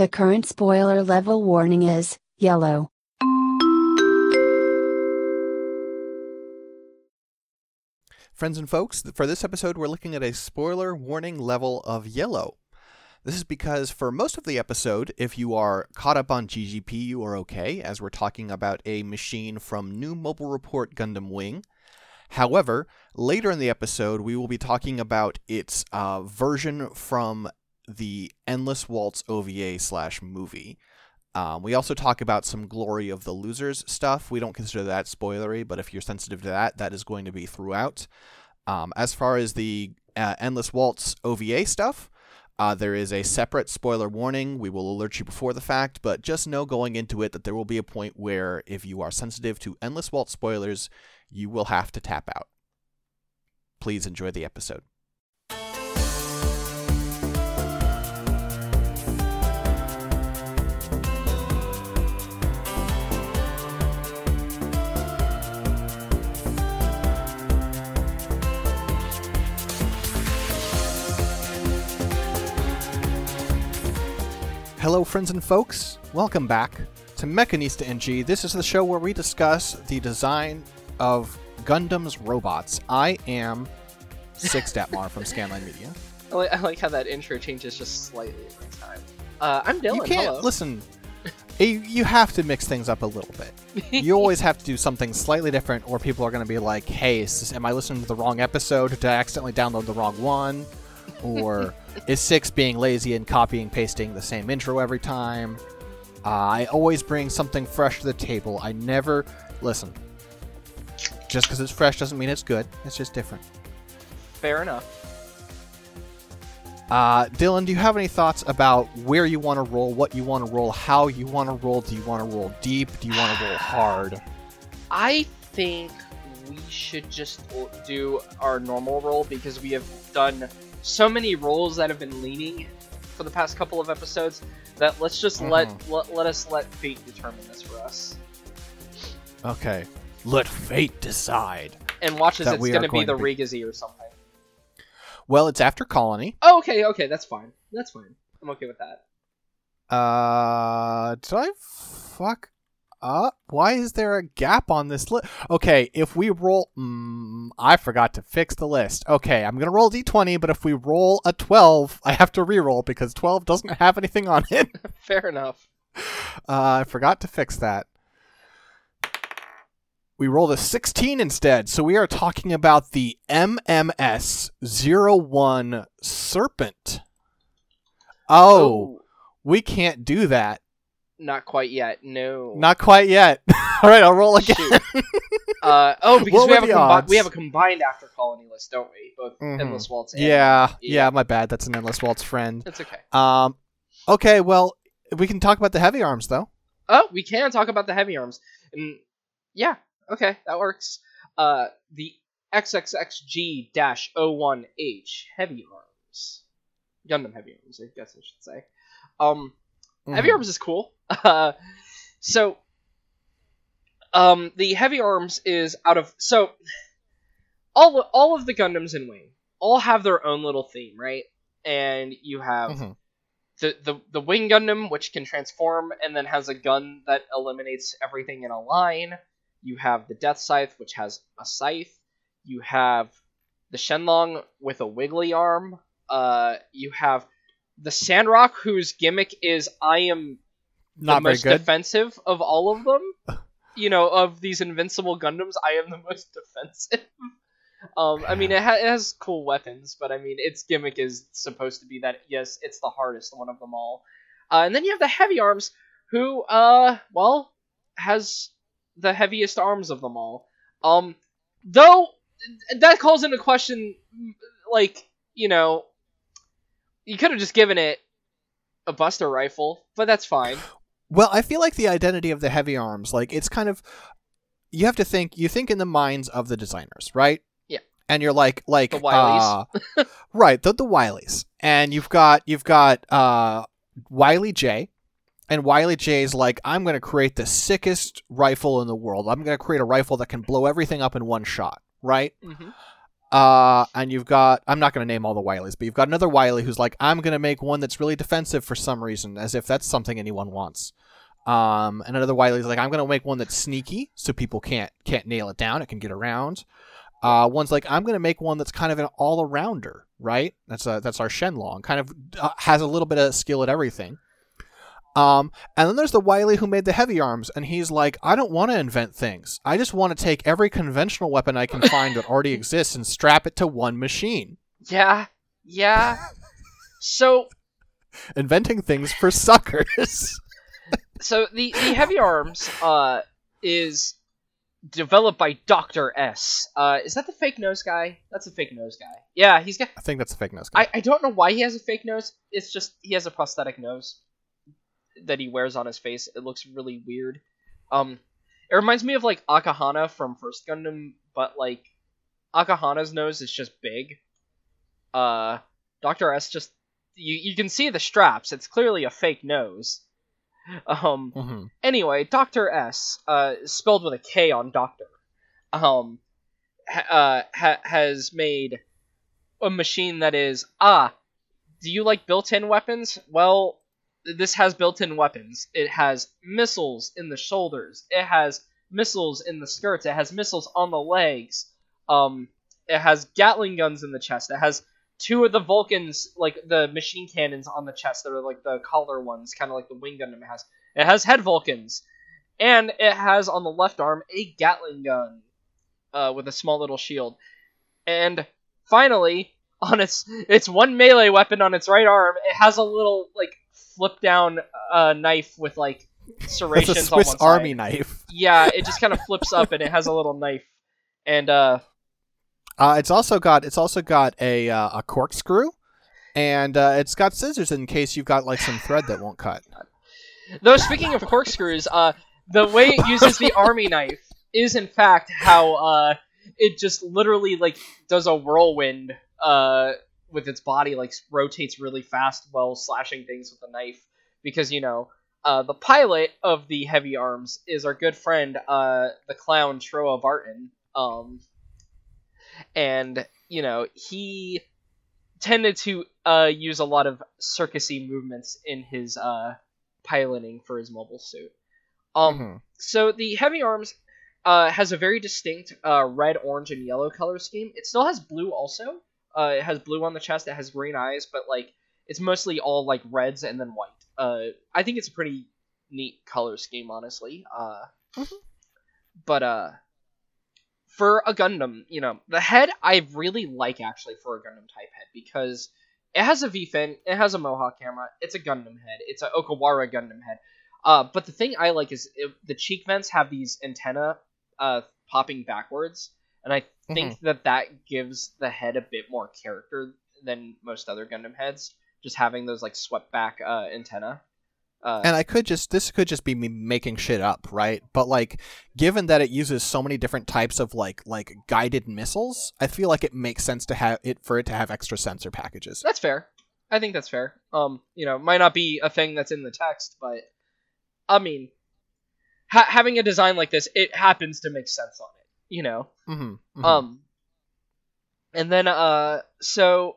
The current spoiler level warning is yellow. Friends and folks, for this episode, we're looking at a spoiler warning level of yellow. This is because for most of the episode, if you are caught up on GGP, you are okay, as we're talking about a machine from New Mobile Report Gundam Wing. However, later in the episode, we will be talking about its uh, version from the Endless Waltz OVA slash movie. Um, we also talk about some Glory of the Losers stuff. We don't consider that spoilery, but if you're sensitive to that, that is going to be throughout. Um, as far as the uh, Endless Waltz OVA stuff, uh, there is a separate spoiler warning. We will alert you before the fact, but just know going into it that there will be a point where if you are sensitive to Endless Waltz spoilers, you will have to tap out. Please enjoy the episode. Hello, friends and folks. Welcome back to Mechanista NG. This is the show where we discuss the design of Gundam's robots. I am Six Datmar from Scanline Media. I like, I like how that intro changes just slightly every time. Uh, I'm Dylan. You can't Hello. listen. eh, You have to mix things up a little bit. You always have to do something slightly different, or people are going to be like, "Hey, is this, am I listening to the wrong episode? Did I accidentally download the wrong one?" Or is Six being lazy and copying pasting the same intro every time? Uh, I always bring something fresh to the table. I never listen. Just because it's fresh doesn't mean it's good. It's just different. Fair enough. Uh, Dylan, do you have any thoughts about where you want to roll, what you want to roll, how you want to roll? Do you want to roll deep? Do you want to roll hard? I think we should just do our normal roll because we have done so many roles that have been leaning for the past couple of episodes that let's just let, let let us let fate determine this for us. Okay. Let fate decide. And watch as it's gonna be the be- Regazi or something. Well, it's after Colony. Oh, okay, okay, that's fine. That's fine. I'm okay with that. Uh, did I fuck up? Why is there a gap on this list? Okay, if we roll, mm, I forgot to fix the list. Okay, I'm gonna roll d20, but if we roll a 12, I have to re-roll because 12 doesn't have anything on it. Fair enough. Uh, I forgot to fix that. We rolled a 16 instead, so we are talking about the MMS 01 Serpent. Oh, we can't do that. Not quite yet. No. Not quite yet. All right, I'll roll again. Uh, oh, because we have a combi- we have a combined after colony list, don't we? Both Mhm. endless waltz. And yeah, yeah, my bad. That's an endless waltz friend. It's okay. Um, okay, well, we can talk about the heavy arms though. Oh, we can talk about the heavy arms. And yeah, okay, that works. Uh, the XXXG-01H heavy arms. Gundam heavy arms, I guess I should say. Um, heavy Mhm. arms is cool. Uh, so, um, the heavy arms is out of so all all of the Gundams in Wing all have their own little theme, right? And you have Mhm. the, the the Wing Gundam, which can transform and then has a gun that eliminates everything in a line. You have the Deathscythe, which has a scythe. You have the Shenlong with a wiggly arm. Uh, you have the Sandrock, whose gimmick is I am Not very most good. defensive of all of them. You know, of these invincible Gundams, I am the most defensive. Um, I mean, it, ha- it has cool weapons, but I mean, its gimmick is supposed to be that yes, it's the hardest one of them all. Uh, and then you have the heavy arms, who, uh, well, has the heaviest arms of them all. Um, though that calls into question, like you know, you could have just given it a Buster rifle, but that's fine. Well, I feel like the identity of the heavy arms, like it's kind of you have to think you think in the minds of the designers, right? Yeah. And you're like like The Wileys. uh, right, the the Wileys. And you've got you've got uh Wiley J and Wiley J is like I'm going to create the sickest rifle in the world. I'm going to create a rifle that can blow everything up in one shot, right? hmm Uh, and you've got I'm not going to name all the Wileys, but you've got another Wiley who's like, I'm going to make one that's really defensive for some reason, as if that's something anyone wants. Um, and another Wiley's like, I'm going to make one that's sneaky, so people can't can't nail it down. It can get around. Uh, one's like, I'm going to make one that's kind of an all arounder, right? That's a, that's our Shenlong, kind of uh, has a little bit of skill at everything. Um, and then there's the Wiley who made the heavy arms, and he's like, I don't want to invent things. I just want to take every conventional weapon I can find that already exists and strap it to one machine. Yeah, yeah. so, Inventing things for suckers. so the the heavy arms uh is developed by Doctor S. Uh, is that the fake nose guy? That's a fake nose guy. Yeah, he's got. I think that's a fake nose. Guy. I I don't know why he has a fake nose. It's just he has a prosthetic nose that he wears on his face. It looks really weird. Um, it reminds me of like Akahana from First Gundam, but like Akahana's nose is just big. Uh, Doctor S just you you can see the straps. It's clearly a fake nose. Um. hmm Anyway, Doctor S, uh, spelled with a K on Doctor, um, ha- uh, ha- has made a machine that is ah. Do you like built-in weapons? Well, this has built-in weapons. It has missiles in the shoulders. It has missiles in the skirts. It has missiles on the legs. Um, it has Gatling guns in the chest. It has two of the Vulcans, like the machine cannons on the chest that are like the collar ones, kind of like the Wing Gundam has. It has head Vulcans, and it has on the left arm a Gatling gun, uh, with a small little shield. And finally, on its its one melee weapon on its right arm, it has a little like flip down uh, knife with like serrations. It's a Swiss on one Army side. knife. Yeah, it just kind of flips up and it has a little knife. And uh, Uh, it's also got it's also got a uh, a corkscrew, and uh, it's got scissors in case you've got like some thread that won't cut. Though speaking of corkscrews, uh, the way it uses the army knife is in fact how uh, it just literally like does a whirlwind uh, with its body, like rotates really fast while slashing things with a knife. Because you know, uh, the pilot of the heavy arms is our good friend, uh, the clown Trowa Barton. Um, and you know he tended to uh, use a lot of circusy movements in his uh, piloting for his mobile suit. Um, Mhm. so the heavy arms uh, has a very distinct uh, red, orange, and yellow color scheme. It still has blue also. Uh, it has blue on the chest. It has green eyes, but like it's mostly all like reds and then white. Uh, I think it's a pretty neat color scheme, honestly. Uh, Mhm. But uh, for a Gundam, you know, the head I really like actually for a Gundam type head because it has a V fin, it has a Mohawk camera, it's a Gundam head, it's a Okawara Gundam head. Uh, but the thing I like is it, the cheek vents have these antenna uh, popping backwards, and I think that that gives the head a bit more character than most other Gundam heads. Just having those like swept back uh, antenna. Uh, And I could just this could just be me making shit up, right? But like, given that it uses so many different types of like like guided missiles, I feel like it makes sense to have it for it to have extra sensor packages. That's fair. I think that's fair. Um, you know, might not be a thing that's in the text, but I mean, ha- having a design like this, it happens to make sense on it. You know. Mm-hmm. Um, and then uh, so,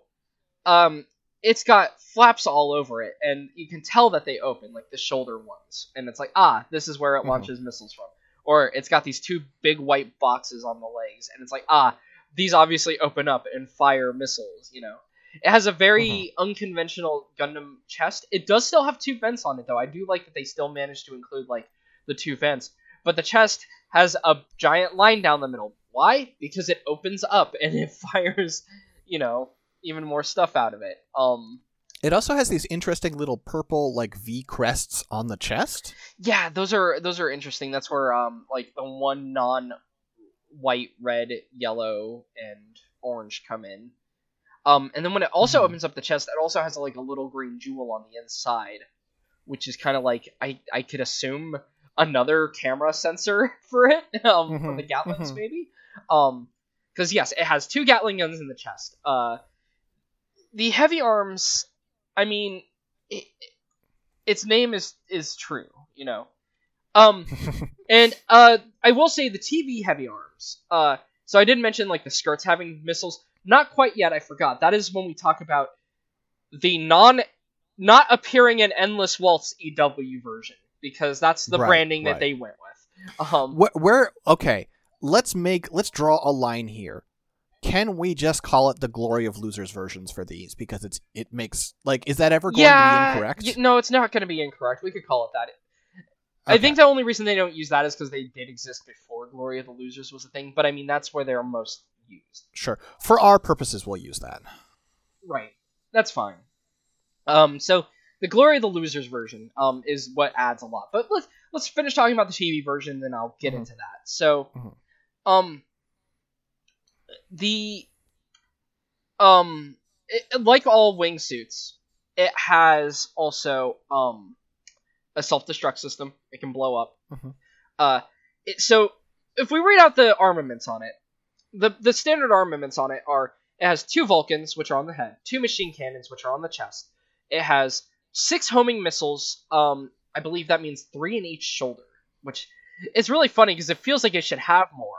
um, it's got flaps all over it, and you can tell that they open like the shoulder ones, and it's like ah, this is where it Mhm. launches missiles from. Or it's got these two big white boxes on the legs, and it's like ah, these obviously open up and fire missiles. You know, it has a very unconventional Gundam chest. It does still have two vents on it though. I do like that they still managed to include like the two vents, but the chest has a giant line down the middle. Why? Because it opens up and it fires, you know, even more stuff out of it. Um, It also has these interesting little purple like V crests on the chest. yeah, those are those are interesting. That's where um like the one non white, red, yellow, and orange come in. Um, and then when it also Mhm. opens up the chest, it also has like a little green jewel on the inside, which is kind of like I I could assume another camera sensor for it um for Mhm, the Gatlings mhm. maybe um because yes it has two Gatling guns in the chest uh the heavy arms I mean it, its name is is true you know um and uh I will say the TV heavy arms uh so I did mention like the skirts having missiles. Not quite yet. I forgot. That is when we talk about the non not appearing in Endless Waltz EW version because that's the Right, branding right. that they went with. Um, Where, where okay, let's make let's draw a line here. Can we just call it the glory of losers versions for these because it's it makes like is that ever going to be incorrect? y- no, it's not going to be incorrect. We could call it that. I think the only reason they don't use that is because they did exist before Glory of the Losers was a thing. But I mean, that's where they're most used. Sure. For our purposes, we'll use that. Right. That's fine. Um, so the Glory of the Losers version um is what adds a lot. But let's let's finish talking about the TV version, then I'll get Mhm. into that. So, Mhm. um, the um, it, like all wingsuits, it has also um a self destruct system. It can blow up. Mhm. Uh, it, so if we read out the armaments on it, the the standard armaments on it are it has two Vulcans, which are on the head, two machine cannons, which are on the chest. It has six homing missiles. Um, I believe that means three in each shoulder, which is really funny because it feels like it should have more.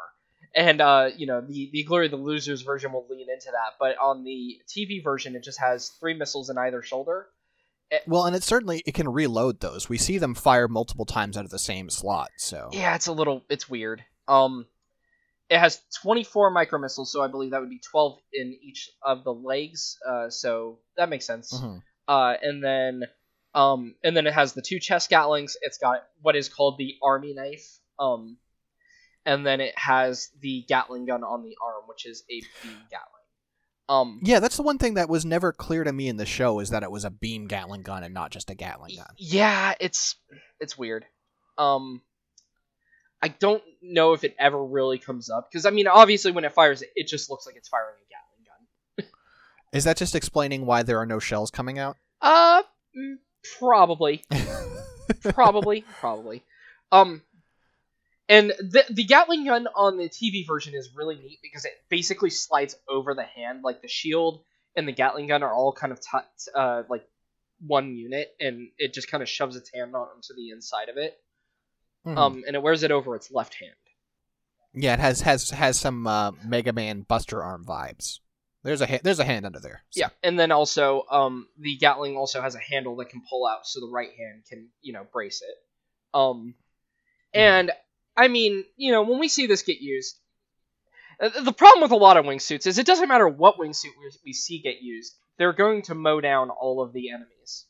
And uh, you know, the the Glory of the Losers version will lean into that, but on the TV version, it just has three missiles in either shoulder. Well, and it certainly it can reload those. We see them fire multiple times out of the same slot. So Yeah, it's a little, it's weird. Um, it has 24 micro missiles, so I believe that would be 12 in each of the legs. Uh, so that makes sense. Mhm. Uh, and then, um, and then it has the two chest gatlings. It's got what is called the army knife. Um, and then it has the Gatling gun on the arm, which is a beam Gatling. Um, yeah, that's the one thing that was never clear to me in the show is that it was a beam Gatling gun and not just a Gatling gun. Yeah, it's it's weird. Um I don't know if it ever really comes up because I mean obviously when it fires it, it just looks like it's firing a Gatling gun. Is that just explaining why there are no shells coming out? Uh mm, probably. probably, probably. Um and the the Gatling gun on the TV version is really neat because it basically slides over the hand like the shield and the Gatling gun are all kind of t- uh like one unit and it just kind of shoves its hand onto the inside of it. Mhm. um, and it wears it over its left hand. yeah, it has has has some uh, Mega Man Buster Arm vibes. There's a ha- there's a hand under there. So- Yeah, and then also, um, the Gatling also has a handle that can pull out, so the right hand can, you know, brace it. Um, and I mean, you know, when we see this get used, uh, the problem with a lot of wingsuits is it doesn't matter what wingsuit we, we see get used, they're going to mow down all of the enemies,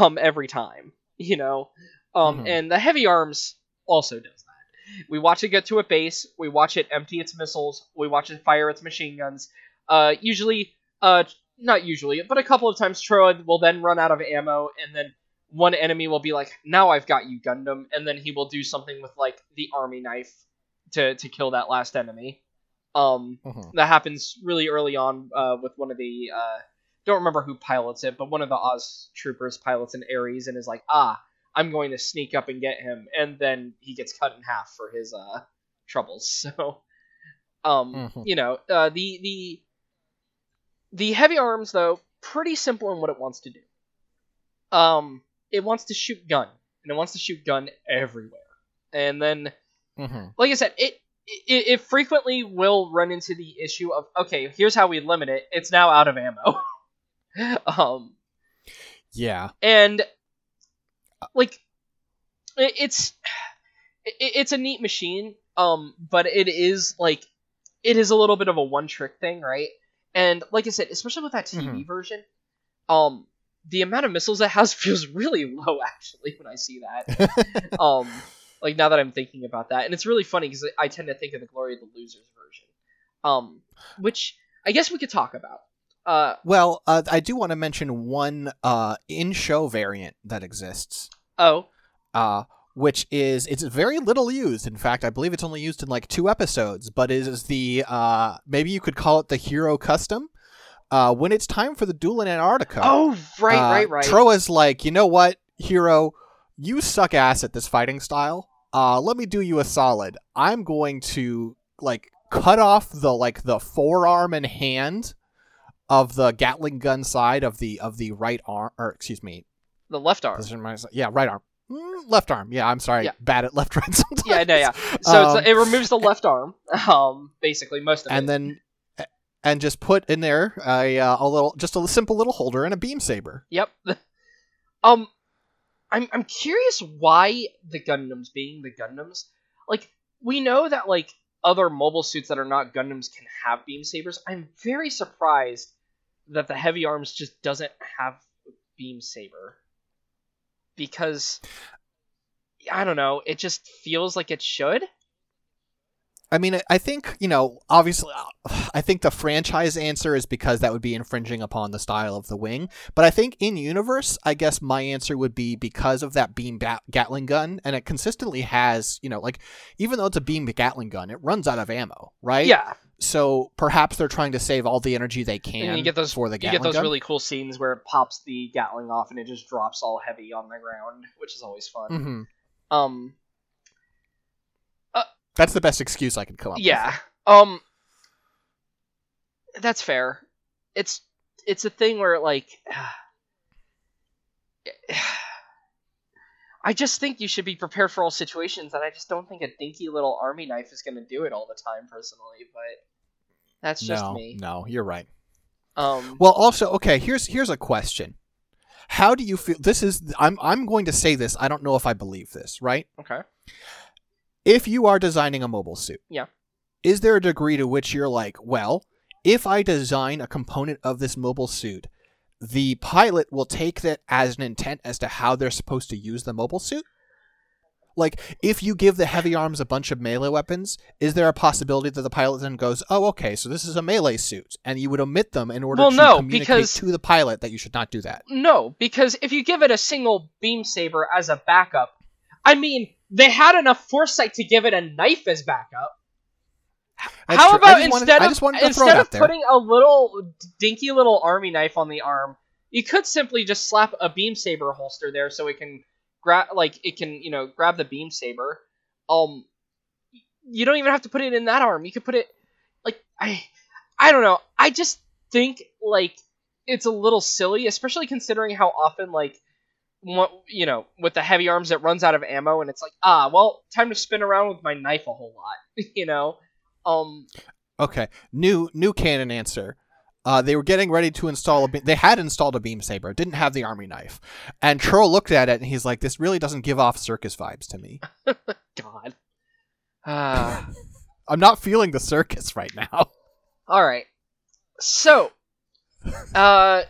um, every time, you know. Um, Mhm. and the heavy arms also does that. We watch it get to a base, we watch it empty its missiles, we watch it fire its machine guns. Uh, usually, uh, not usually, but a couple of times Trowa will then run out of ammo, and then one enemy will be like, "Now I've got you, Gundam," and then he will do something with like the army knife to to kill that last enemy. Um, Mhm. that happens really early on uh, with one of the uh, don't remember who pilots it, but one of the Oz troopers pilots an Ares and is like, "Ah, I'm going to sneak up and get him," and then he gets cut in half for his uh, troubles. So, um, Mhm. you know, uh, the the the heavy arms though pretty simple in what it wants to do. Um, it wants to shoot gun, and it wants to shoot gun everywhere, and then Mhm. like I said, it, it it frequently will run into the issue of okay, here's how we limit it. It's now out of ammo. um, Yeah. and like it, it's it, it's a neat machine. Um, but it is like it is a little bit of a one trick thing, right? And like I said, especially with that TV version, um, the amount of missiles it has feels really low actually when I see that. Um like now that i'm thinking about that. And it's really funny because i tend to think of the glory of the losers version. Um which i guess we could talk about. Uh Well, uh, I do want to mention one uh, in-show variant that exists, oh. Uh, which is it's very little used. In fact, I believe it's only used in like two episodes, but it is the uh, maybe you could call it the Heero Custom. Uh, when it's time for the duel in Antarctica, oh right uh, right right Trowa's like, you know what, Heero, you suck ass at this fighting style. Uh, let me do you a solid. I'm going to like cut off the like the forearm and hand of the Gatling gun side of the of the right arm, or excuse me, the left arm this is my- yeah, right arm. Mm, left arm. Yeah, I'm sorry. Yeah. Bad at left right sometimes. Yeah, no, yeah. So Um, it's, it removes the left arm, um, basically most of it. and then and just put in there a uh, a little just a simple little holder and a beam saber. Yep. um, I'm I'm curious why the Gundams, being the Gundams, like we know that like other mobile suits that are not Gundams can have beam sabers. I'm very surprised that the Heavy Arms just doesn't have a beam saber because I don't know. It just feels like it should. I mean, I- think you know. Obviously, uh, I think the franchise answer is because that would be infringing upon the style of the wing. But I think in universe, I guess my answer would be because of that beam bat- Gatling gun, and it consistently has, you know, like even though it's a beam Gatling gun, it runs out of ammo, right? Yeah, So perhaps they're trying to save all the energy they can and you get those for the Gatling you get those gun. really cool scenes where it pops the Gatling off and it just drops all heavy on the ground, which is always fun. hmm Um, That's the best excuse I could come up with. yeah. Um, that's fair. It's it's a thing where like, I just think you should be prepared for all situations, and I just don't think a dinky little army knife is going to do it all the time, personally. But that's just no, me. no, you're right. Um, Well, also, okay. Here's here's a question. How do you feel? This is I'm I'm going to say this. I don't know if I believe this. Right? okay. If you are designing a mobile suit, Yeah. is there a degree to which you're like, well, if I design a component of this mobile suit, the pilot will take that as an intent as to how they're supposed to use the mobile suit? Like, if you give the heavy arms a bunch of melee weapons, is there a possibility that the pilot then goes, "Oh, okay, so this is a melee suit," and you would omit them in order Well, to no, communicate because- to the pilot that you should not do that? No, because if you give it a single beam saber as a backup, I mean, they had enough foresight to give it a knife as backup. That's How true. About wanted- instead of just wanted to throw instead of putting a little dinky little army knife on the arm, you could simply just slap a beam saber holster there so it can grab like it can you know grab the beam saber. Um, you don't even have to put it in that arm. You could put it like I I don't know. I just think like it's a little silly, especially considering how often like what you know with the heavy arms it runs out of ammo and it's like ah well time to spin around with my knife a whole lot you know um Okay, new new canon answer. Uh, they were getting ready to install a. Be- they had installed a beam saber, didn't have the army knife, and Trowa looked at it and he's like, "This really doesn't give off circus vibes to me. God. Uh, I'm not feeling the circus right now." all right. So, uh,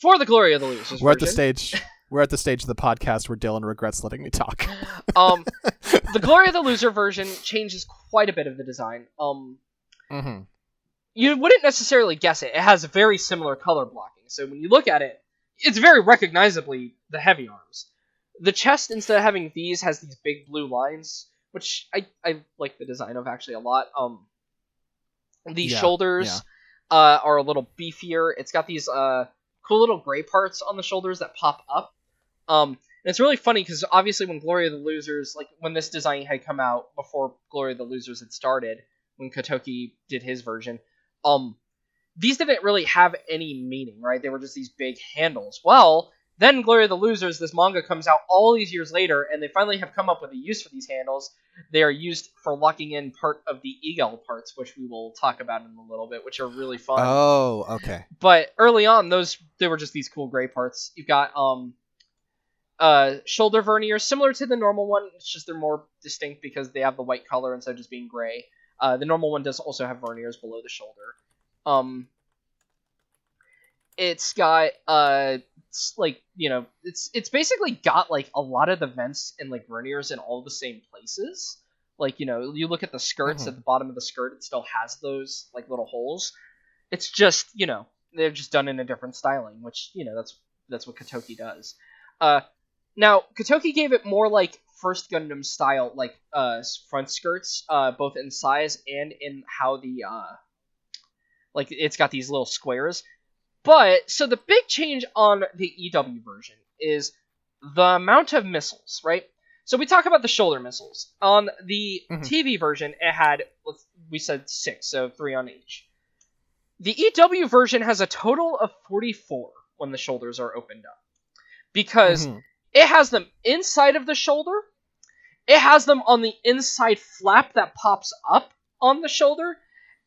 for the glory of the losers, We're at the stage. We're at the stage of the podcast where Dylan regrets letting me talk. Um, the glory of the loser version changes quite a bit of the design. Um, mm-hmm. you wouldn't necessarily guess it. It has very similar color blocking, so when you look at it, it's very recognizably the heavy arms. The chest, instead of having these, has these big blue lines, which I, I like the design of actually a lot. Um, the Yeah, shoulders uh, are a little beefier. It's got these uh, cool little gray parts on the shoulders that pop up. Um, and it's really funny because obviously when Glory of the Losers, like when this design had come out before Glory of the Losers had started, when Katoki did his version, um, these didn't really have any meaning, right? They were just these big handles. Well, then Glory of the Losers, this manga comes out all these years later, and they finally have come up with a use for these handles. They are used for locking in part of the eagle parts, which we will talk about in a little bit, which are really fun. Oh, okay. But early on, those they were just these cool gray parts. You've got um, uh, shoulder verniers similar to the normal one. It's just they're more distinct because they have the white color instead of just being gray. Uh, the normal one does also have verniers below the shoulder. Um, it's got uh, it's like you know, it's it's basically got like a lot of the vents and like verniers in all the same places. Like you know, you look at the skirts Mhm. at the bottom of the skirt, it still has those like little holes. It's just you know they're just done in a different styling, which you know that's that's what Katoki does. Uh, now Katoki gave it more like first Gundam style, like uh front skirts, uh both in size and in how the uh like it's got these little squares. But so the big change on the EW version is the amount of missiles, right? So we talk about the shoulder missiles. On the Mhm. TV version, it had we said six, so three on each. The EW version has a total of 44 when the shoulders are opened up. Because Mhm. It has them inside of the shoulder. It has them on the inside flap that pops up on the shoulder,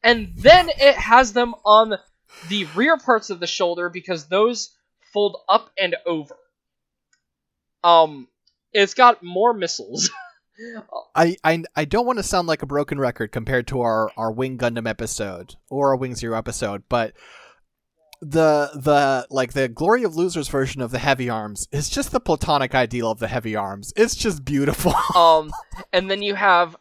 and then it has them on the rear parts of the shoulder because those fold up and over. Um, it's got more missiles. I, I I don't want to sound like a broken record compared to our our Wing Gundam episode or our Wing Zero episode, but the the like the glory of losers version of the heavy arms is just the platonic ideal of the heavy arms. It's just beautiful. um, and then you have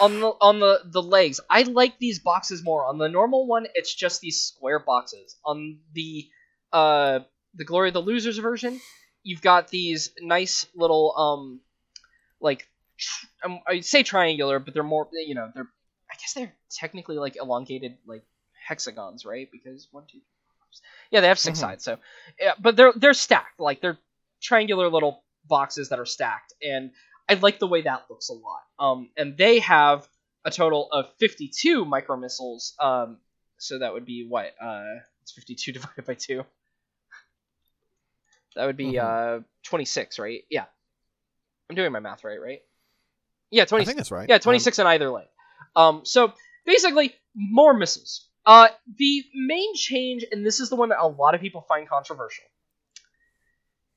on the on the the legs. I like these boxes more. On the normal one, it's just these square boxes. On the uh the glory of the losers version, you've got these nice little um like tr- um, I'd say triangular, but they're more you know they're I guess they're technically like elongated like hexagons, right? Because one, two, three, yeah, they have 6 Mhm. sides. So, yeah, but they're they're stacked like they're triangular little boxes that are stacked, and I like the way that looks a lot. Um, and they have a total of 52 micro missiles. Um, so that would be what? Uh, it's 52 divided by two. That would be Mhm. uh 26, right? Yeah. I'm doing my math right, right? Yeah, 20. I 26. think that's right. Yeah, 26 on either leg. Um, so basically, more missiles. Uh, the main change, and this is the one that a lot of people find controversial.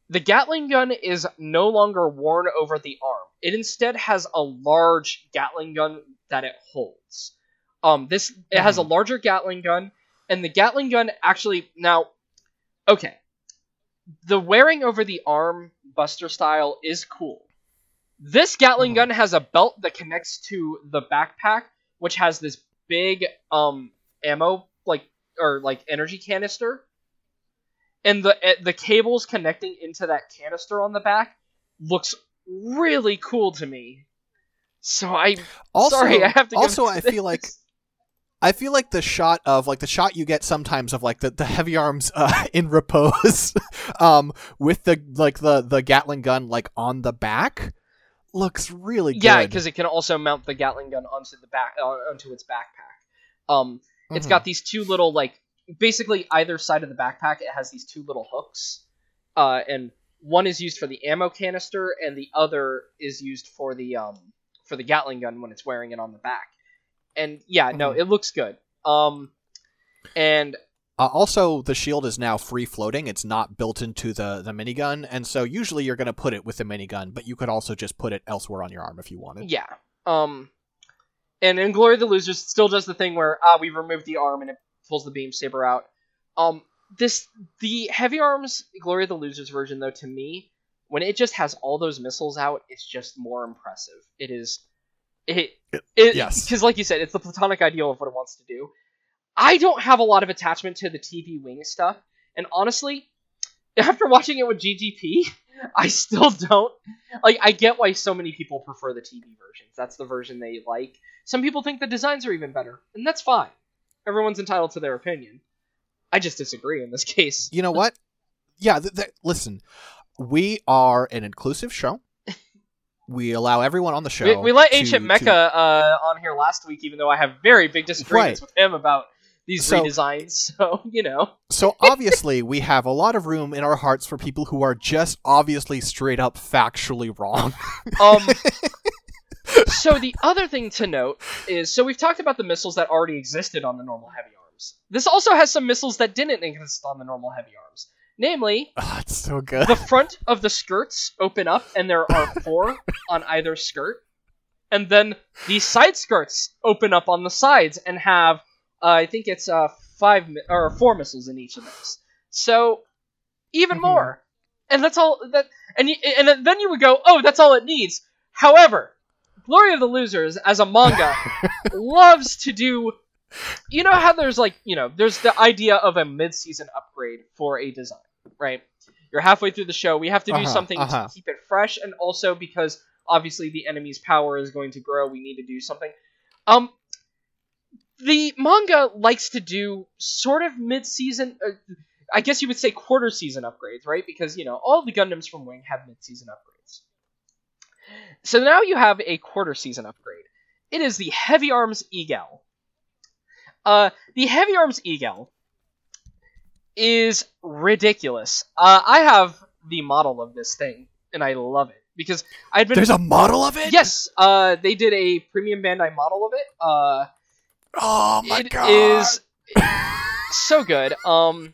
The Gatling gun is no longer worn over the arm. It instead has a large Gatling gun that it holds. Um, this it has a larger Gatling gun, and the Gatling gun actually now, okay, the wearing over the arm Buster style is cool. This Gatling Mhm. gun has a belt that connects to the backpack, which has this big um ammo like or like energy canister, and the eh, the cables connecting into that canister on the back looks really cool to me. So I Also, sorry I have to. also I to feel like. I feel like the shot of like the shot you get sometimes of like the, the heavy arms uh, in repose, um, with the like the the Gatling gun like on the back, looks really good. yeah, because it can also mount the Gatling gun onto the back uh, onto its backpack. Um, It's Mhm. got these two little like basically either side of the backpack it has these two little hooks. Uh and one is used for the ammo canister and the other is used for the um for the Gatling gun when it's wearing it on the back. And yeah, no, Mhm. it looks good. Um and Uh, also, the shield is now free floating. It's not built into the the minigun, and so usually you're going to put it with the minigun, but you could also just put it elsewhere on your arm if you wanted. yeah. Um and in Glory of the Losers still does the thing where ah we removed the arm and it pulls the beam saber out. Um this the heavy arms Glory of the Losers version though to me when it just has all those missiles out it's just more impressive. It is it it yes. because like you said it's the platonic ideal of what it wants to do. I don't have a lot of attachment to the TV wing stuff and honestly after watching it with GGP I still don't like I get why so many people prefer the TV versions. That's the version they like. Some people think the designs are even better, and that's fine. Everyone's entitled to their opinion. I just disagree in this case. You know what? Yeah, th- th- listen, we are an inclusive show. We allow everyone on the show. We, we let to- Ancient to- Mecha uh, on here last week, even though I have very big disagreements Right. with him about these So- redesigns. So you know, So obviously, we have a lot of room in our hearts for people who are just obviously straight up factually wrong. Um. so the other thing to note is, so we've talked about the missiles that already existed on the normal heavy arms. This also has some missiles that didn't exist on the normal heavy arms. Namely, oh, it's so good. the front of the skirts open up, and there are four on either skirt. And then the side skirts open up on the sides and have, uh, I think it's uh five mi- or four missiles in each of those. So even Mhm. more, and that's all that. And you, and then you would go, oh, that's all it needs. However, Glory of the Losers as a manga loves to do. You know how there's like you know there's the idea of a mid-season upgrade for a design, right? You're halfway through the show. We have to do Uh-huh, something uh-huh. to keep it fresh, and also because obviously the enemy's power is going to grow, we need to do something. Um, the manga likes to do sort of mid-season. Uh, I guess you would say quarter season upgrades, right? Because you know all the Gundams from Wing have mid-season upgrades. So now you have a quarter season upgrade. It is the Heavy Arms Eagle. Uh, the Heavy Arms Eagle is ridiculous. Uh, I have the model of this thing and I love it because I'd been There's a model of it. yes, uh, they did a premium Bandai model of it. Oh my it god. is so good. Um,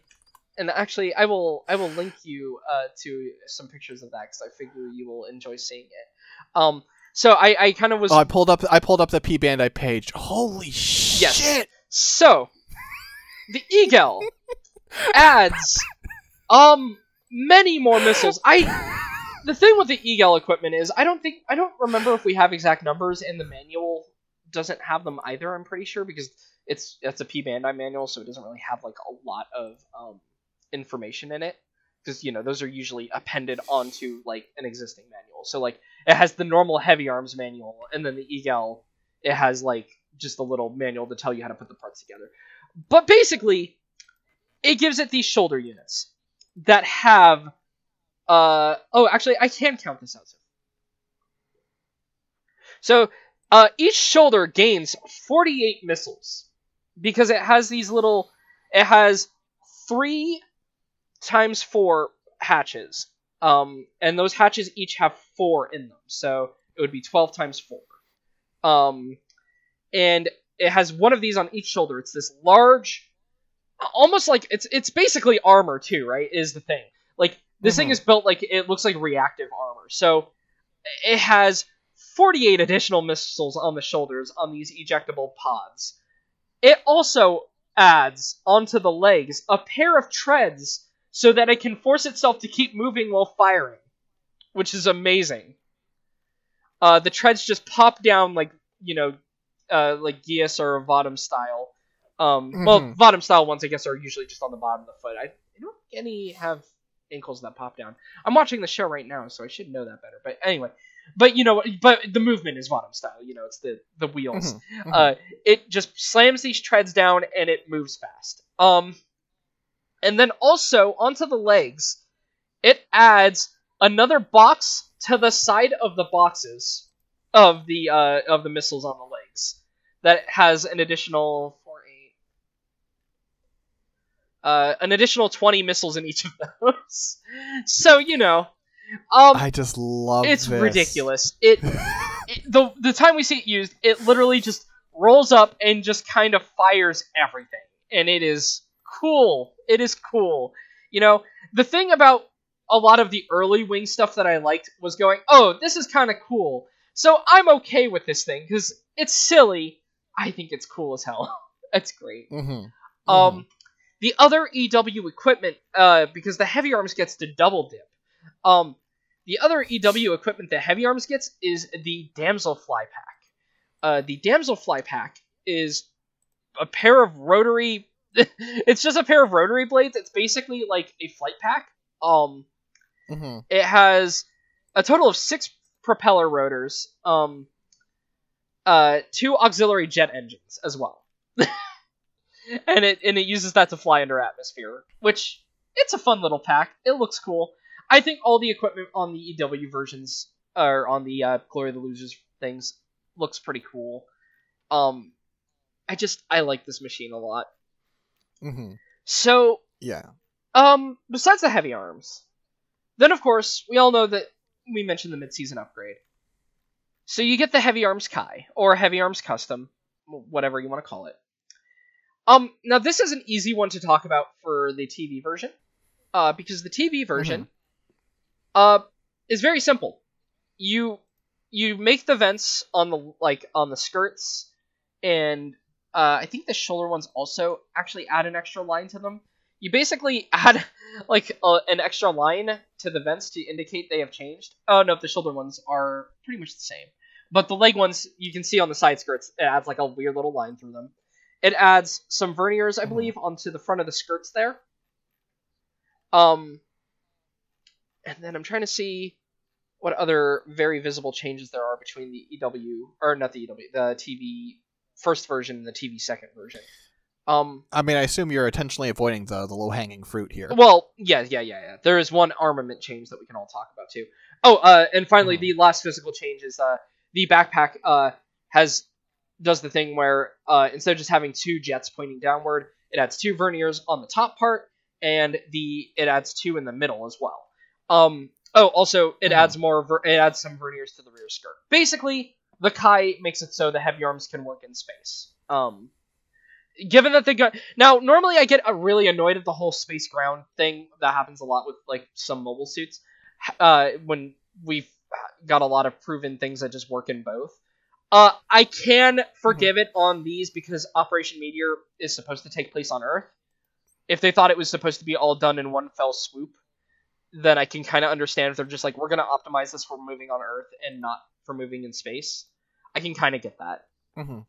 and actually, I will I will link you uh, to some pictures of that because I figure you will enjoy seeing it. Um, so I, I kind of was Oh, I pulled up. I pulled up the P Bandai page. Holy Yes. shit! so the Eagle adds um many more missiles. I the thing with the Eagle equipment is I don't think I don't remember if we have exact numbers in the manual doesn't have them either. I'm pretty sure because it's it's a P Bandai manual, so it doesn't really have like a lot of um, information in it. Because you know those are usually appended onto like an existing manual. So like it has the normal heavy arms manual, and then the Eagle it has like just a little manual to tell you how to put the parts together. But basically, it gives it these shoulder units that have uh oh actually I can count this out. So uh, each shoulder gains 48 missiles because it has these little it has three times four hatches. Um and those hatches each have four in them. So it would be 12 times four. Um and it has one of these on each shoulder. It's this large almost like it's it's basically armor too right is the thing. Like this thing Mhm. is built like it looks like reactive armor. So it has 48 additional missiles on the shoulders on these ejectable pods. It also adds onto the legs a pair of treads so that it can force itself to keep moving while firing, which is amazing. Uh, the treads just pop down like you know, uh, like Geass or Votoms style. Um, Well, Mhm. Votoms style ones I guess are usually just on the bottom of the foot. I, I don't think any have ankles that pop down. I'm watching the show right now, so I should know that better. But anyway, but you know, but the movement is Votoms style. You know, it's the the wheels. Mhm, mhm. Uh, it just slams these treads down and it moves fast. Um, and then also onto the legs, it adds another box to the side of the boxes of the uh of the missiles on the legs that has an additional four eight. Uh, an additional 20 missiles in each of those. so, you know, um, I just love. it's this. ridiculous. It, it the the time we see it used, it literally just rolls up and just kind of fires everything, and it is cool. It is cool. You know, the thing about a lot of the early wing stuff that I liked was going, oh, this is kind of cool. So I'm okay with this thing because it's silly. I think it's cool as hell. it's great. Mhm, Um, the other EW equipment, uh, because the heavy arms gets to double dip. Um, the other EW equipment that heavy arms gets is the damsel fly pack. Uh, the damsel fly pack is a pair of rotary. it's just a pair of rotary blades. It's basically like a flight pack. Um, mhm. it has a total of six propeller rotors, um, uh, two auxiliary jet engines as well, and it and it uses that to fly under atmosphere, which it's a fun little pack. It looks cool. I think all the equipment on the EW versions or on the uh, Glory of the Losers things looks pretty cool. Um, I just I like this machine a lot. Mhm. So Yeah. um, besides the heavy arms, then of course we all know that we mentioned the mid-season upgrade. So you get the heavy arms Kai or heavy arms custom, whatever you want to call it. Um, now this is an easy one to talk about for the TV version, uh, because the TV version, uh, is very simple. You you make the vents on the like on the skirts, and uh, I think the shoulder ones also actually add an extra line to them you basically add like uh, an extra line to the vents to indicate they have changed. Oh no, the shoulder ones are pretty much the same, but the leg ones you can see on the side skirts. It adds like a weird little line through them. It adds some verniers, I believe, onto the front of the skirts there. Um, and then I'm trying to see what other very visible changes there are between the EW or not the EW, the TV first version and the TV second version. Um, I mean, I assume you're intentionally avoiding the the low hanging fruit here. well, yeah, yeah, yeah, yeah. There is one armament change that we can all talk about too. Oh, uh, and finally, Mhm. the last physical change is uh, the backpack uh, has does the thing where uh, instead of just having two jets pointing downward, it adds two verniers on the top part, and the it adds two in the middle as well. Um, Oh, also it Mhm. adds more. Ver- it adds some verniers to the rear skirt. Basically, the Kai makes it so the heavy arms can work in space. Um, given that they got now, normally I get really annoyed at the whole space ground thing that happens a lot with like some mobile suits. Uh, when we've got a lot of proven things that just work in both. Uh, I can forgive it on these because Operation Meteor is supposed to take place on Earth. If they thought it was supposed to be all done in one fell swoop, then I can kind of understand if they're just like, we're going to optimize this for moving on Earth and not for moving in space. I can kind of get that. Mm-hmm.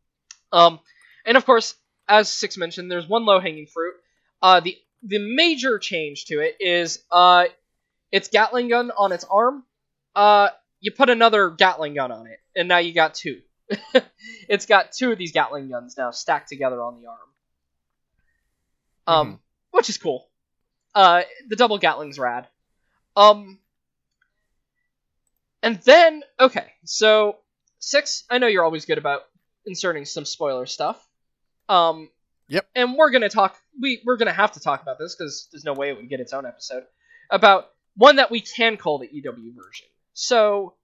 Um, and of course, as Six mentioned, there's one low hanging fruit. Uh, the the major change to it is uh, its Gatling gun on its arm. Uh, you put another Gatling gun on it, and now you got two. it's got two of these Gatling guns now stacked together on the arm. Um, which is cool. Uh, the double Gatling's rad. Um, and then okay, so six. I know you're always good about inserting some spoiler stuff. Um, Yep. And we're gonna talk. We we're gonna have to talk about this because there's no way it would get its own episode about one that we can call the EW version. So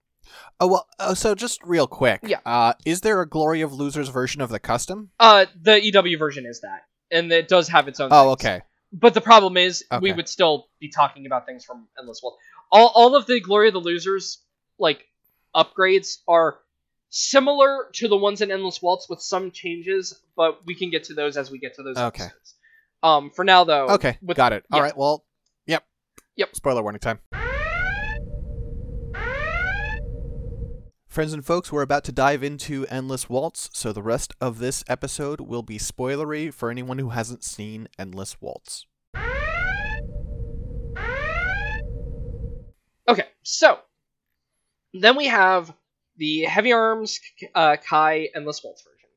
Oh well. Uh, so just real quick. Yeah. Uh, is there a Glory of Losers version of the custom? uh, the EW version is that, and it does have its own. Oh, things. okay. But the problem is, we would still be talking about things from Endless Waltz. All, all of the Glory of the Losers like upgrades are similar to the ones in Endless Waltz with some changes, but we can get to those as we get to those Okay. episodes. Um, for now though, Okay, with, got it. All yeah. right. Well, yep. Yep. Spoiler warning time. Friends and folks, we're about to dive into Endless Waltz, so the rest of this episode will be spoilery for anyone who hasn't seen Endless Waltz. Okay, so then we have the Heavy Arms uh, Kai Endless Waltz version.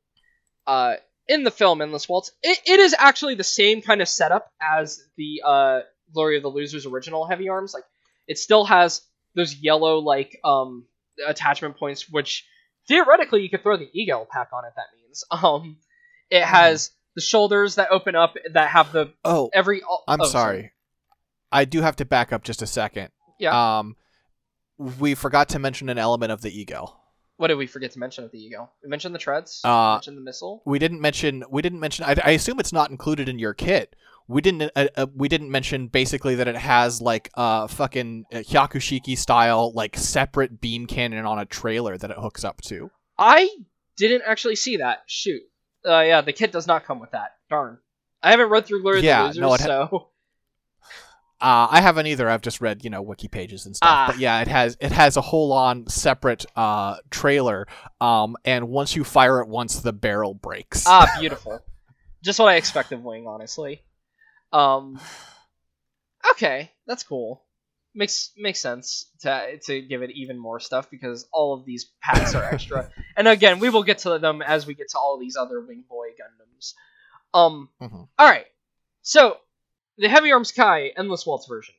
Uh, in the film Endless Waltz, it, it is actually the same kind of setup as the uh, Glory of the Losers original Heavy Arms. Like, it still has those yellow like um attachment points, which theoretically you could throw the Eagle pack on it. That means um, it has the shoulders that open up that have the Oh, every. I'm oh, sorry. I do have to back up just a second. Yeah. Um, we forgot to mention an element of the ego. What did we forget to mention of the Eagle? We mentioned the treads. Uh, we mentioned the missile. We didn't mention. We didn't mention. I, I assume it's not included in your kit. We didn't. Uh, uh, we didn't mention basically that it has like uh fucking uh, Hyakushiki style like separate beam cannon on a trailer that it hooks up to. I didn't actually see that. Shoot. Uh, yeah, the kit does not come with that. Darn. I haven't read through Glory of Yeah, the Losers, no, ha- so Uh, I haven't either. I've just read you know wiki pages and stuff. Ah. But yeah, it has it has a whole on separate uh trailer. Um, and once you fire it once, the barrel breaks. ah, beautiful. Just what I expect of Wing, honestly. Um. Okay, that's cool. Makes makes sense to to give it even more stuff because all of these packs are extra. and again, we will get to them as we get to all these other Wing Boy Gundams. Um. Mhm. All right. So the Heavy Arms Kai Endless Waltz version.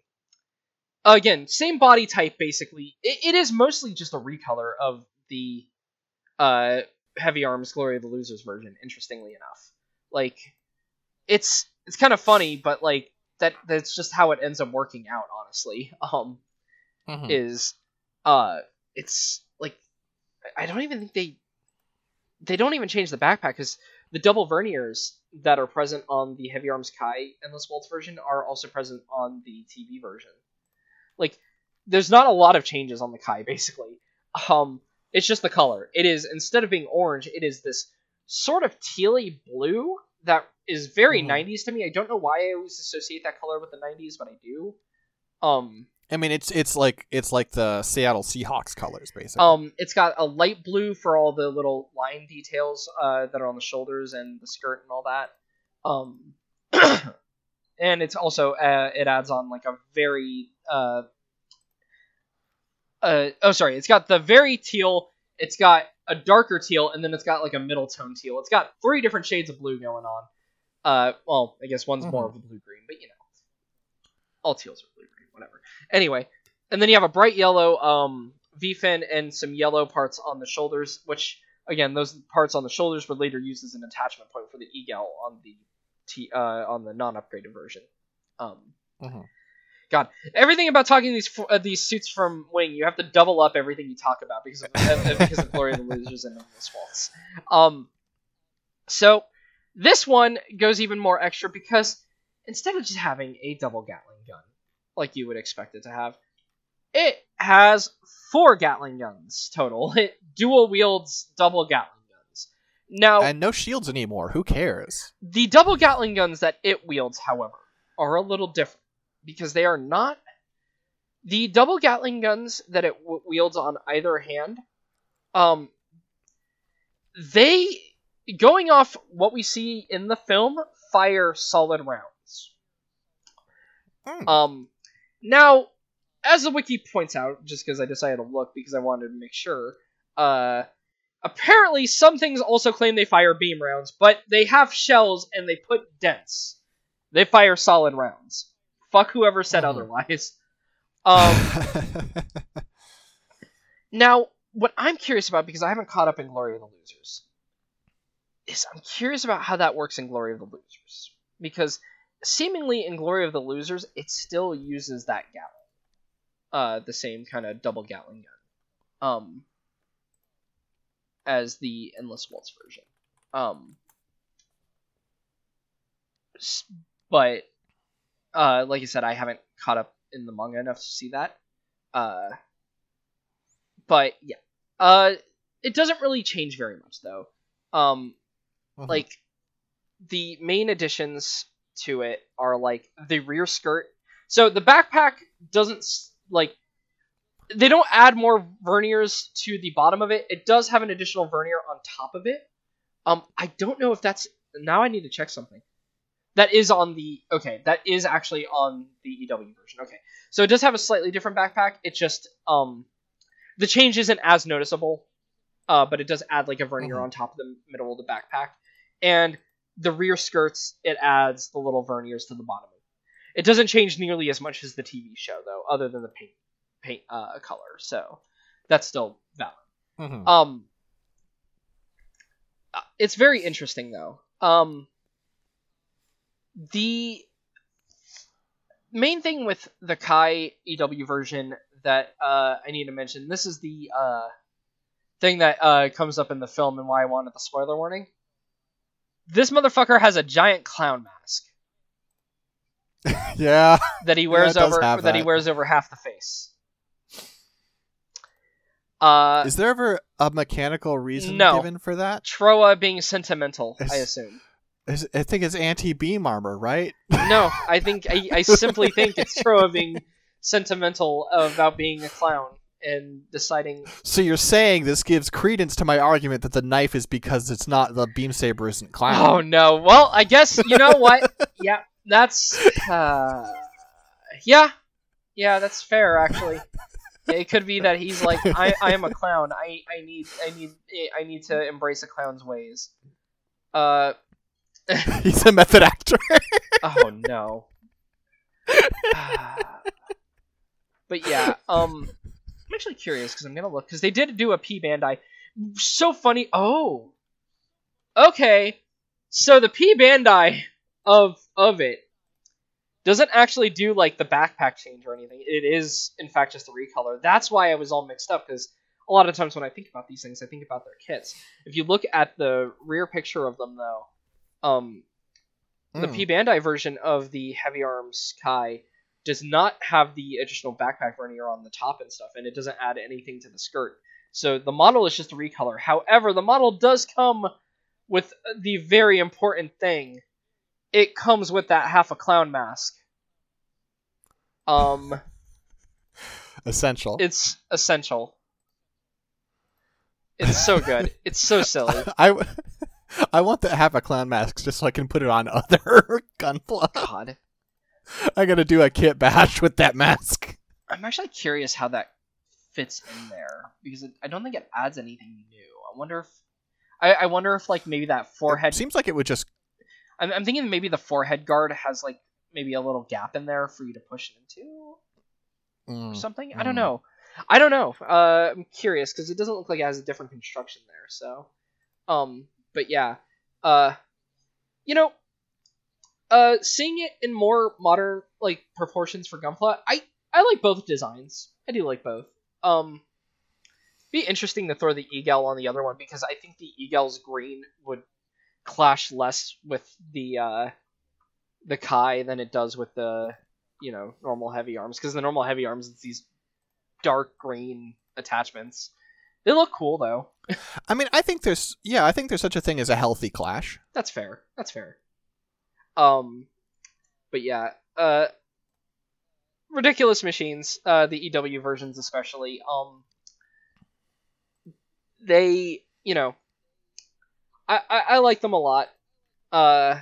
Again, same body type basically. It, it is mostly just a recolor of the uh, Heavy Arms Glory of the Losers version. Interestingly enough, like it's it's kind of funny, but like that that's just how it ends up working out. Honestly, um, Mhm. is uh, it's like I- I don't even think they they don't even change the backpack because the double verniers that are present on the Heavy Arms Kai Endless Waltz version are also present on the TV version. Like, there's not a lot of changes on the Kai, basically. Um, it's just the color. It is instead of being orange, it is this sort of tealy blue that is very Mhm. 90s to me. I don't know why I always associate that color with the 90s, but I do. Um, I mean, it's it's like it's like the Seattle Seahawks colors, basically. Um, it's got a light blue for all the little line details uh, that are on the shoulders and the skirt and all that. Um, and it's also uh, it adds on like a very uh, uh, oh sorry, it's got the very teal. It's got a darker teal, and then it's got like a middle tone teal. It's got three different shades of blue going on. Uh, well, I guess one's more of a blue green, but you know, all teals are blue green, whatever. Anyway, and then you have a bright yellow um, V fin and some yellow parts on the shoulders, which again, those parts on the shoulders were later used as an attachment point for the Igel on the T uh, on the non-upgraded version. Um, Mhm. God, everything about talking these uh, these suits from Wing, you have to double up everything you talk about because of uh, because of Glory of the Losers and Endless Waltz. Um, so this one goes even more extra because instead of just having a double Gatling gun like you would expect it to have, it has four Gatling guns total. It dual wields double Gatling guns. Now, And no shields anymore. Who cares? the double Gatling guns that it wields, however, are a little different because they are not the double Gatling guns that it w- wields on either hand. Um, they going off what we see in the film fire solid rounds. Hmm. Um, now, as the wiki points out, just because I decided to look because I wanted to make sure, uh, apparently some things also claim they fire beam rounds, but they have shells and they put dents. They fire solid rounds. Fuck whoever said Mhm. otherwise. Um, now, what I'm curious about, because I haven't caught up in Glory of the Losers, is I'm curious about how that works in Glory of the Losers. Because seemingly in Glory of the Losers, it still uses that Gatling. Uh, the same kind of double Gatling gun. Um, as the Endless Waltz version. Um, but, uh, like I said, I haven't caught up in the manga enough to see that. Uh, but yeah, uh, it doesn't really change very much though. Um, Mhm. like the main additions to it are like the rear skirt. So the backpack doesn't like they don't add more verniers to the bottom of it. It does have an additional vernier on top of it. Um, I don't know if that's now. I need to check something. That is on the okay. That is actually on the EW version. Okay, so it does have a slightly different backpack. It just um, the change isn't as noticeable, uh, but it does add like a vernier Mhm. on top of the middle of the backpack, and the rear skirts it adds the little verniers to the bottom. It doesn't change nearly as much as the TV show though, other than the paint paint uh, color. So that's still valid. Mhm. Um, uh, it's very interesting though. Um, the main thing with the Kai EW version that uh, I need to mention this is the uh, thing that uh, comes up in the film and why I wanted the spoiler warning. This motherfucker has a giant clown mask yeah. that he wears does over have that he wears over half the face. Uh, Is there ever a mechanical reason No. given for that? Trowa being sentimental, I assume. I think it's anti-beam armor, right? No, I think I, I simply think it's Trowa being sentimental about being a clown and deciding. So you're saying this gives credence to my argument that the knife is because it's not the beam saber isn't clown. Oh no! Well, I guess you know what? yeah, that's. Uh, yeah, yeah, that's fair actually. It could be that he's like, I, I am a clown. I, I need, I need, I need to embrace a clown's ways. Uh, He's a method actor. oh no. but yeah, um, I'm actually curious because I'm gonna look because they did do a P Bandai. So funny. Oh, okay. So the P Bandai of of it doesn't actually do like the backpack change or anything. It is in fact just a recolor. That's why I was all mixed up because a lot of times when I think about these things, I think about their kits. If you look at the rear picture of them though, um, the Mm. P Bandai version of the Heavy Arms Kai does not have the additional backpack vernier on the top and stuff, and it doesn't add anything to the skirt. So the model is just a recolor. However, the model does come with the very important thing. It comes with that half a clown mask. Um, Essential. it's essential. It's so good. It's so silly. I I want to have a clown mask just so I can put it on other gunpla. God. I gotta do a kit bash with that mask. I'm actually curious how that fits in there because it, I don't think it adds anything new. I wonder if I, I wonder if like maybe that forehead. Seems like it would just. I'm, I'm thinking maybe the forehead guard has like maybe a little gap in there for you to push it into or Mm. something. I don't mm. know. I don't know. Uh, I'm curious because it doesn't look like it has a different construction there. So, um, but yeah, uh, you know, uh, seeing it in more modern, like proportions for Gunpla, I I like both designs. I do like both. Um, be interesting to throw the Igel on the other one because I think the Igel's green would clash less with the uh, the Kai than it does with the you know normal heavy arms because the normal heavy arms it's these dark green attachments. They look cool though. I mean, I think there's yeah, I think there's such a thing as a healthy clash. That's fair. That's fair. Um, but yeah, uh, ridiculous machines. Uh, the EW versions especially. Um, they, you know, I I, I like them a lot. Uh,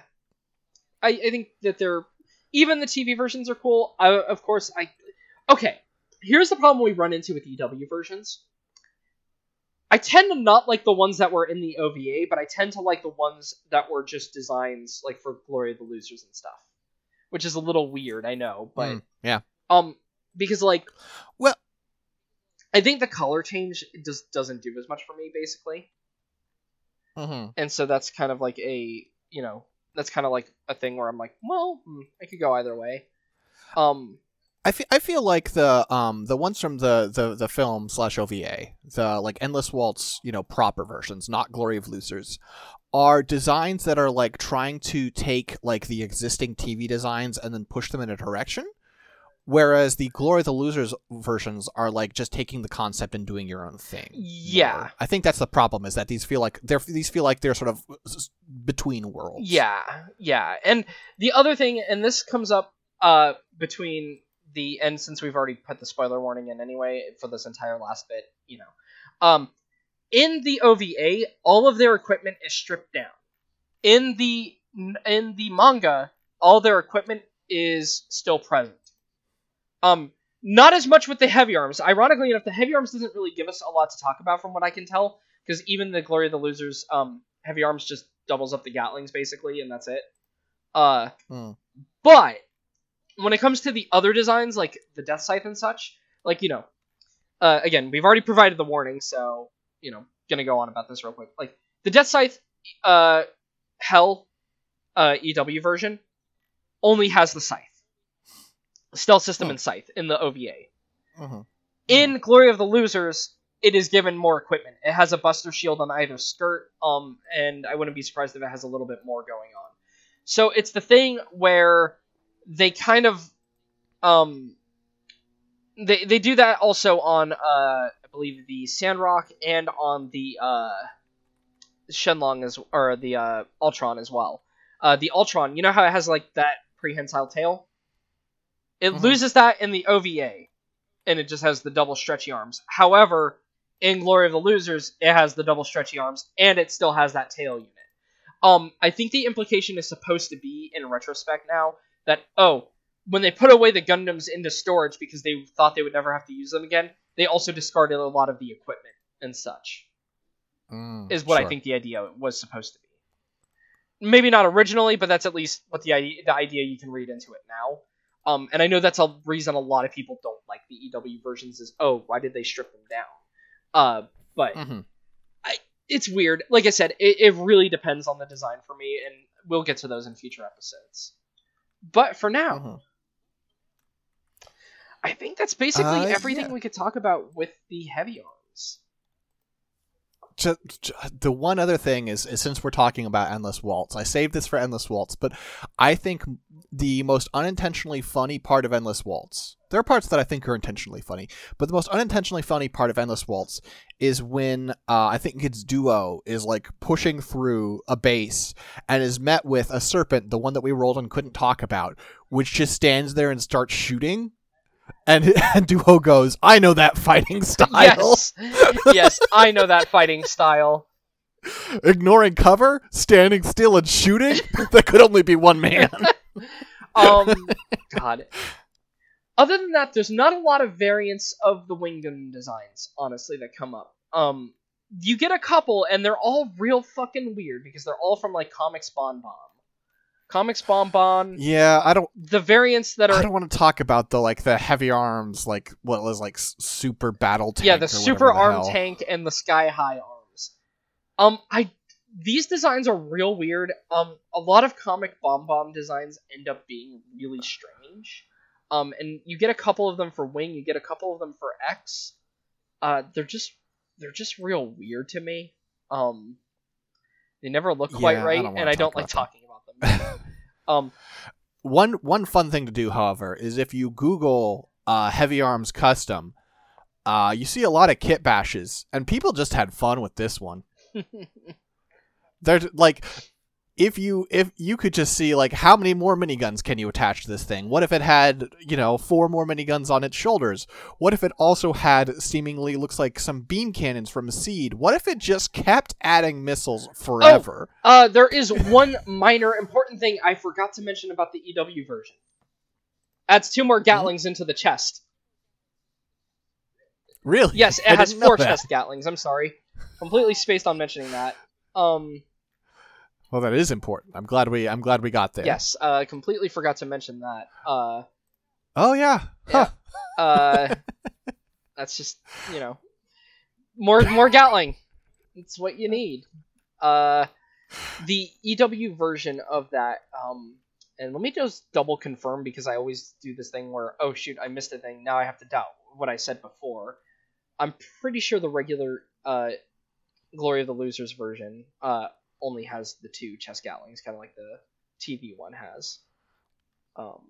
I I think that they're even the TV versions are cool. I, of course, I okay. Here's the problem we run into with EW versions. I tend to not like the ones that were in the OVA, but I tend to like the ones that were just designs like for Glory of the Losers and stuff, which is a little weird, I know, but Mm, yeah. um, because like, Well- I think the color change just doesn't do as much for me, basically, Mm-hmm. and so that's kind of like a you know that's kind of like a thing where I'm like, well, hmm, I could go either way. Um, I feel I feel like the um the ones from the the the film slash OVA, the like Endless Waltz, you know, proper versions, not Glory of Losers, are designs that are like trying to take like the existing TV designs and then push them in a direction. Whereas the Glory of the Losers versions are like just taking the concept and doing your own thing. Yeah. more. I think that's the problem is that these feel like they're these feel like they're sort of between worlds. Yeah, yeah. And the other thing, and this comes up uh between the and since we've already put the spoiler warning in anyway for this entire last bit, you know. Um in the OVA, all of their equipment is stripped down. In the in the manga, all their equipment is still present. Um not as much with the heavy arms. Ironically enough, the heavy arms doesn't really give us a lot to talk about from what I can tell, because even the Glory of the Losers, um, heavy arms just doubles up the Gatlings basically, and that's it. Uh, Hmm. but when it comes to the other designs, like the Deathscythe and such, like you know, uh, again, we've already provided the warning, so you know, gonna go on about this real quick. Like the Deathscythe, uh, Hell, uh, EW version only has the Scythe, stealth system Hmm. and Scythe in the OVA. Mhm. In Glory of the Losers, it is given more equipment. It has a Buster Shield on either skirt, um, and I wouldn't be surprised if it has a little bit more going on. So it's the thing where they kind of, um, they they do that also on, uh, I believe the Sandrock and on the uh, Shenlong as or the uh, Altron as well. Uh, the Altron, you know how it has like that prehensile tail. It Mhm. loses that in the OVA and it just has the double stretchy arms. However, in Glory of the Losers, it has the double stretchy arms and it still has that tail unit. Um, I think the implication is supposed to be in retrospect now that oh, when they put away the Gundams into storage because they thought they would never have to use them again, they also discarded a lot of the equipment and such. Mm, Is what I think the idea was supposed to be. Maybe not originally, but that's at least what the idea the idea you can read into it now. Um, and I know that's a reason a lot of people don't like the EW versions is oh why did they strip them down? Uh, but Mhm. it's weird. Like I said, it, it really depends on the design for me, and we'll get to those in future episodes. But for now, Mhm. I think that's basically Uh, everything yeah. we could talk about with the heavy arms. the one other thing is, is since we're talking about endless waltz i saved this for endless waltz but i think the most unintentionally funny part of endless waltz there are parts that i think are intentionally funny but the most unintentionally funny part of endless waltz is when uh, i think it's duo is like pushing through a base and is met with a serpent the one that we rolled and couldn't talk about which just stands there and starts shooting and, and duo goes i know that fighting style Yes, yes, I know that fighting style. ignoring cover, standing still and shooting. that could only be one man. Um, God. Other than that, there's not a lot of variants of the Wingdom designs, honestly, that come up. Um, you get a couple, and they're all real fucking weird because they're all from like Comics BomBom. Comics BomBom. yeah, I don't. The variants that are. I don't want to talk about the like the heavy arms, like what was like super battle tank. yeah, the super the arm hell. tank and the sky high arms. Um, I these designs are real weird. Um, a lot of comic BomBom designs end up being really strange. Um, and you get a couple of them for wing, you get a couple of them for X. Uh, they're just they're just real weird to me. Um, they never look quite Yeah, I right, and I don't like talking about them. um, One one fun thing to do, however, is if you Google uh, Heavy Arms Custom, uh, you see a lot of kit bashes, and people just had fun with this one. They're like, if you if you could just see like how many more miniguns can you attach to this thing? What if it had you know four more miniguns on its shoulders? What if it also had seemingly looks like some beam cannons from a Seed? What if it just kept adding missiles forever? uh, there is one minor important thing I forgot to mention about the EW version. Adds two more Gatlings into the chest. Really? Yes, it I has four chest Gatlings. I'm sorry, completely spaced on mentioning that. Um, Well, that is important. I'm glad we I'm glad we got there. yes, uh, completely forgot to mention that. Uh, Oh yeah. Huh. uh, that's just you know, more more Gatling. It's what you need. Uh, the EW version of that. Um, and let me just double confirm because I always do this thing where oh shoot I missed a thing now I have to doubt what I said before. I'm pretty sure the regular uh, Glory of the Losers version uh, only has the two chest gatlings, kind of like the TV one has. Um,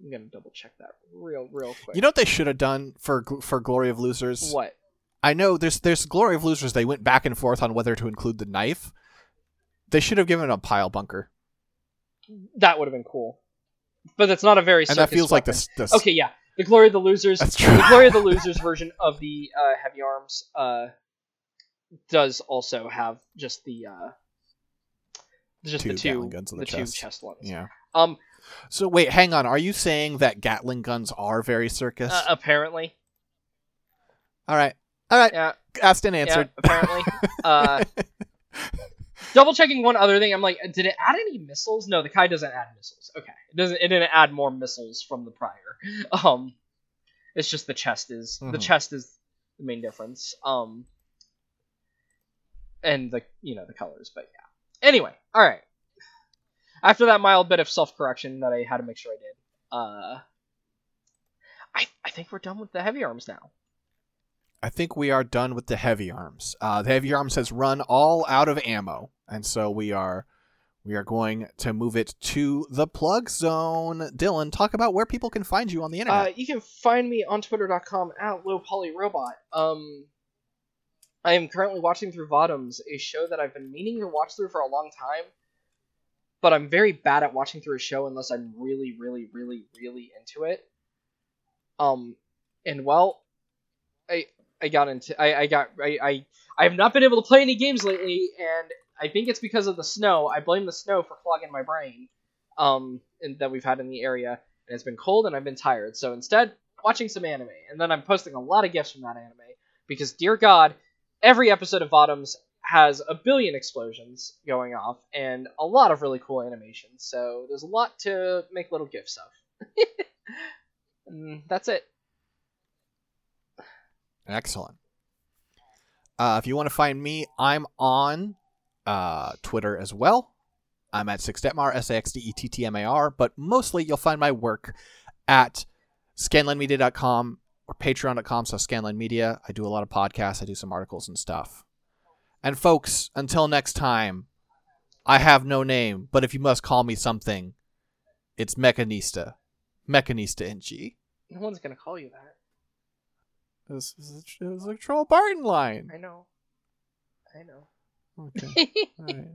I'm gonna double check that real real quick. You know what they should have done for for Glory of Losers? what? I know there's there's Glory of Losers. They went back and forth on whether to include the knife. They should have given a pile bunker, That would have been cool, but that's not a very. and that feels like weapon. this. this Okay, yeah, the Glory of the Losers. That's true. the Glory of the Losers version of the uh, heavy arms uh, does also have just the uh, just Two the two Gatling guns on the two chest. chest ones. Yeah. Um. So wait, hang on. Are you saying that Gatling guns are very circus? uh, apparently. all right. All right. Yeah. Asked and Yeah. answered. Apparently. uh. Double checking one other thing. I'm like, did it add any missiles? No, the Kai doesn't add missiles. Okay, it doesn't. It didn't add more missiles from the prior. Um, it's just the chest is the Mhm. chest is the main difference. Um, and the you know the colors, but yeah. Anyway, all right. After that mild bit of self correction that I had to make sure I did, uh, I I think we're done with the heavy arms now. I think we are done with the heavy arms. Uh, the heavy arms has run all out of ammo, and so we are we are going to move it to the plug zone. Dylan, talk about where people can find you on the internet. Uh, you can find me on twitter.com at lowpolyrobot. Um, I am currently watching through Votoms, a show that I've been meaning to watch through for a long time, but I'm very bad at watching through a show unless I'm really, really, really, really into it. Um, and well, I I got into I I got I I I have not been able to play any games lately, and I think it's because of the snow. I blame the snow for clogging my brain. Um, and that we've had in the area and it's been cold and I've been tired. So instead, watching some anime, and then I'm posting a lot of gifs from that anime because, dear God, every episode of Votoms has a billion explosions going off and a lot of really cool animations. So there's a lot to make little gifs of. that's it. Excellent. Uh, if you want to find me, I'm on uh, Twitter as well. I'm at Saxdettmar, S A X D E T T M A R, but mostly you'll find my work at scanlinemedia.com or patreon.com slash scanlinemedia. I do a lot of podcasts, I do some articles and stuff. And folks, until next time, I have no name, but if you must call me something, it's Mechanista. Mechanista NG. No one's gonna call you that. It was, it was a- it was a Trowa Barton line. I know. I know. Okay. All right.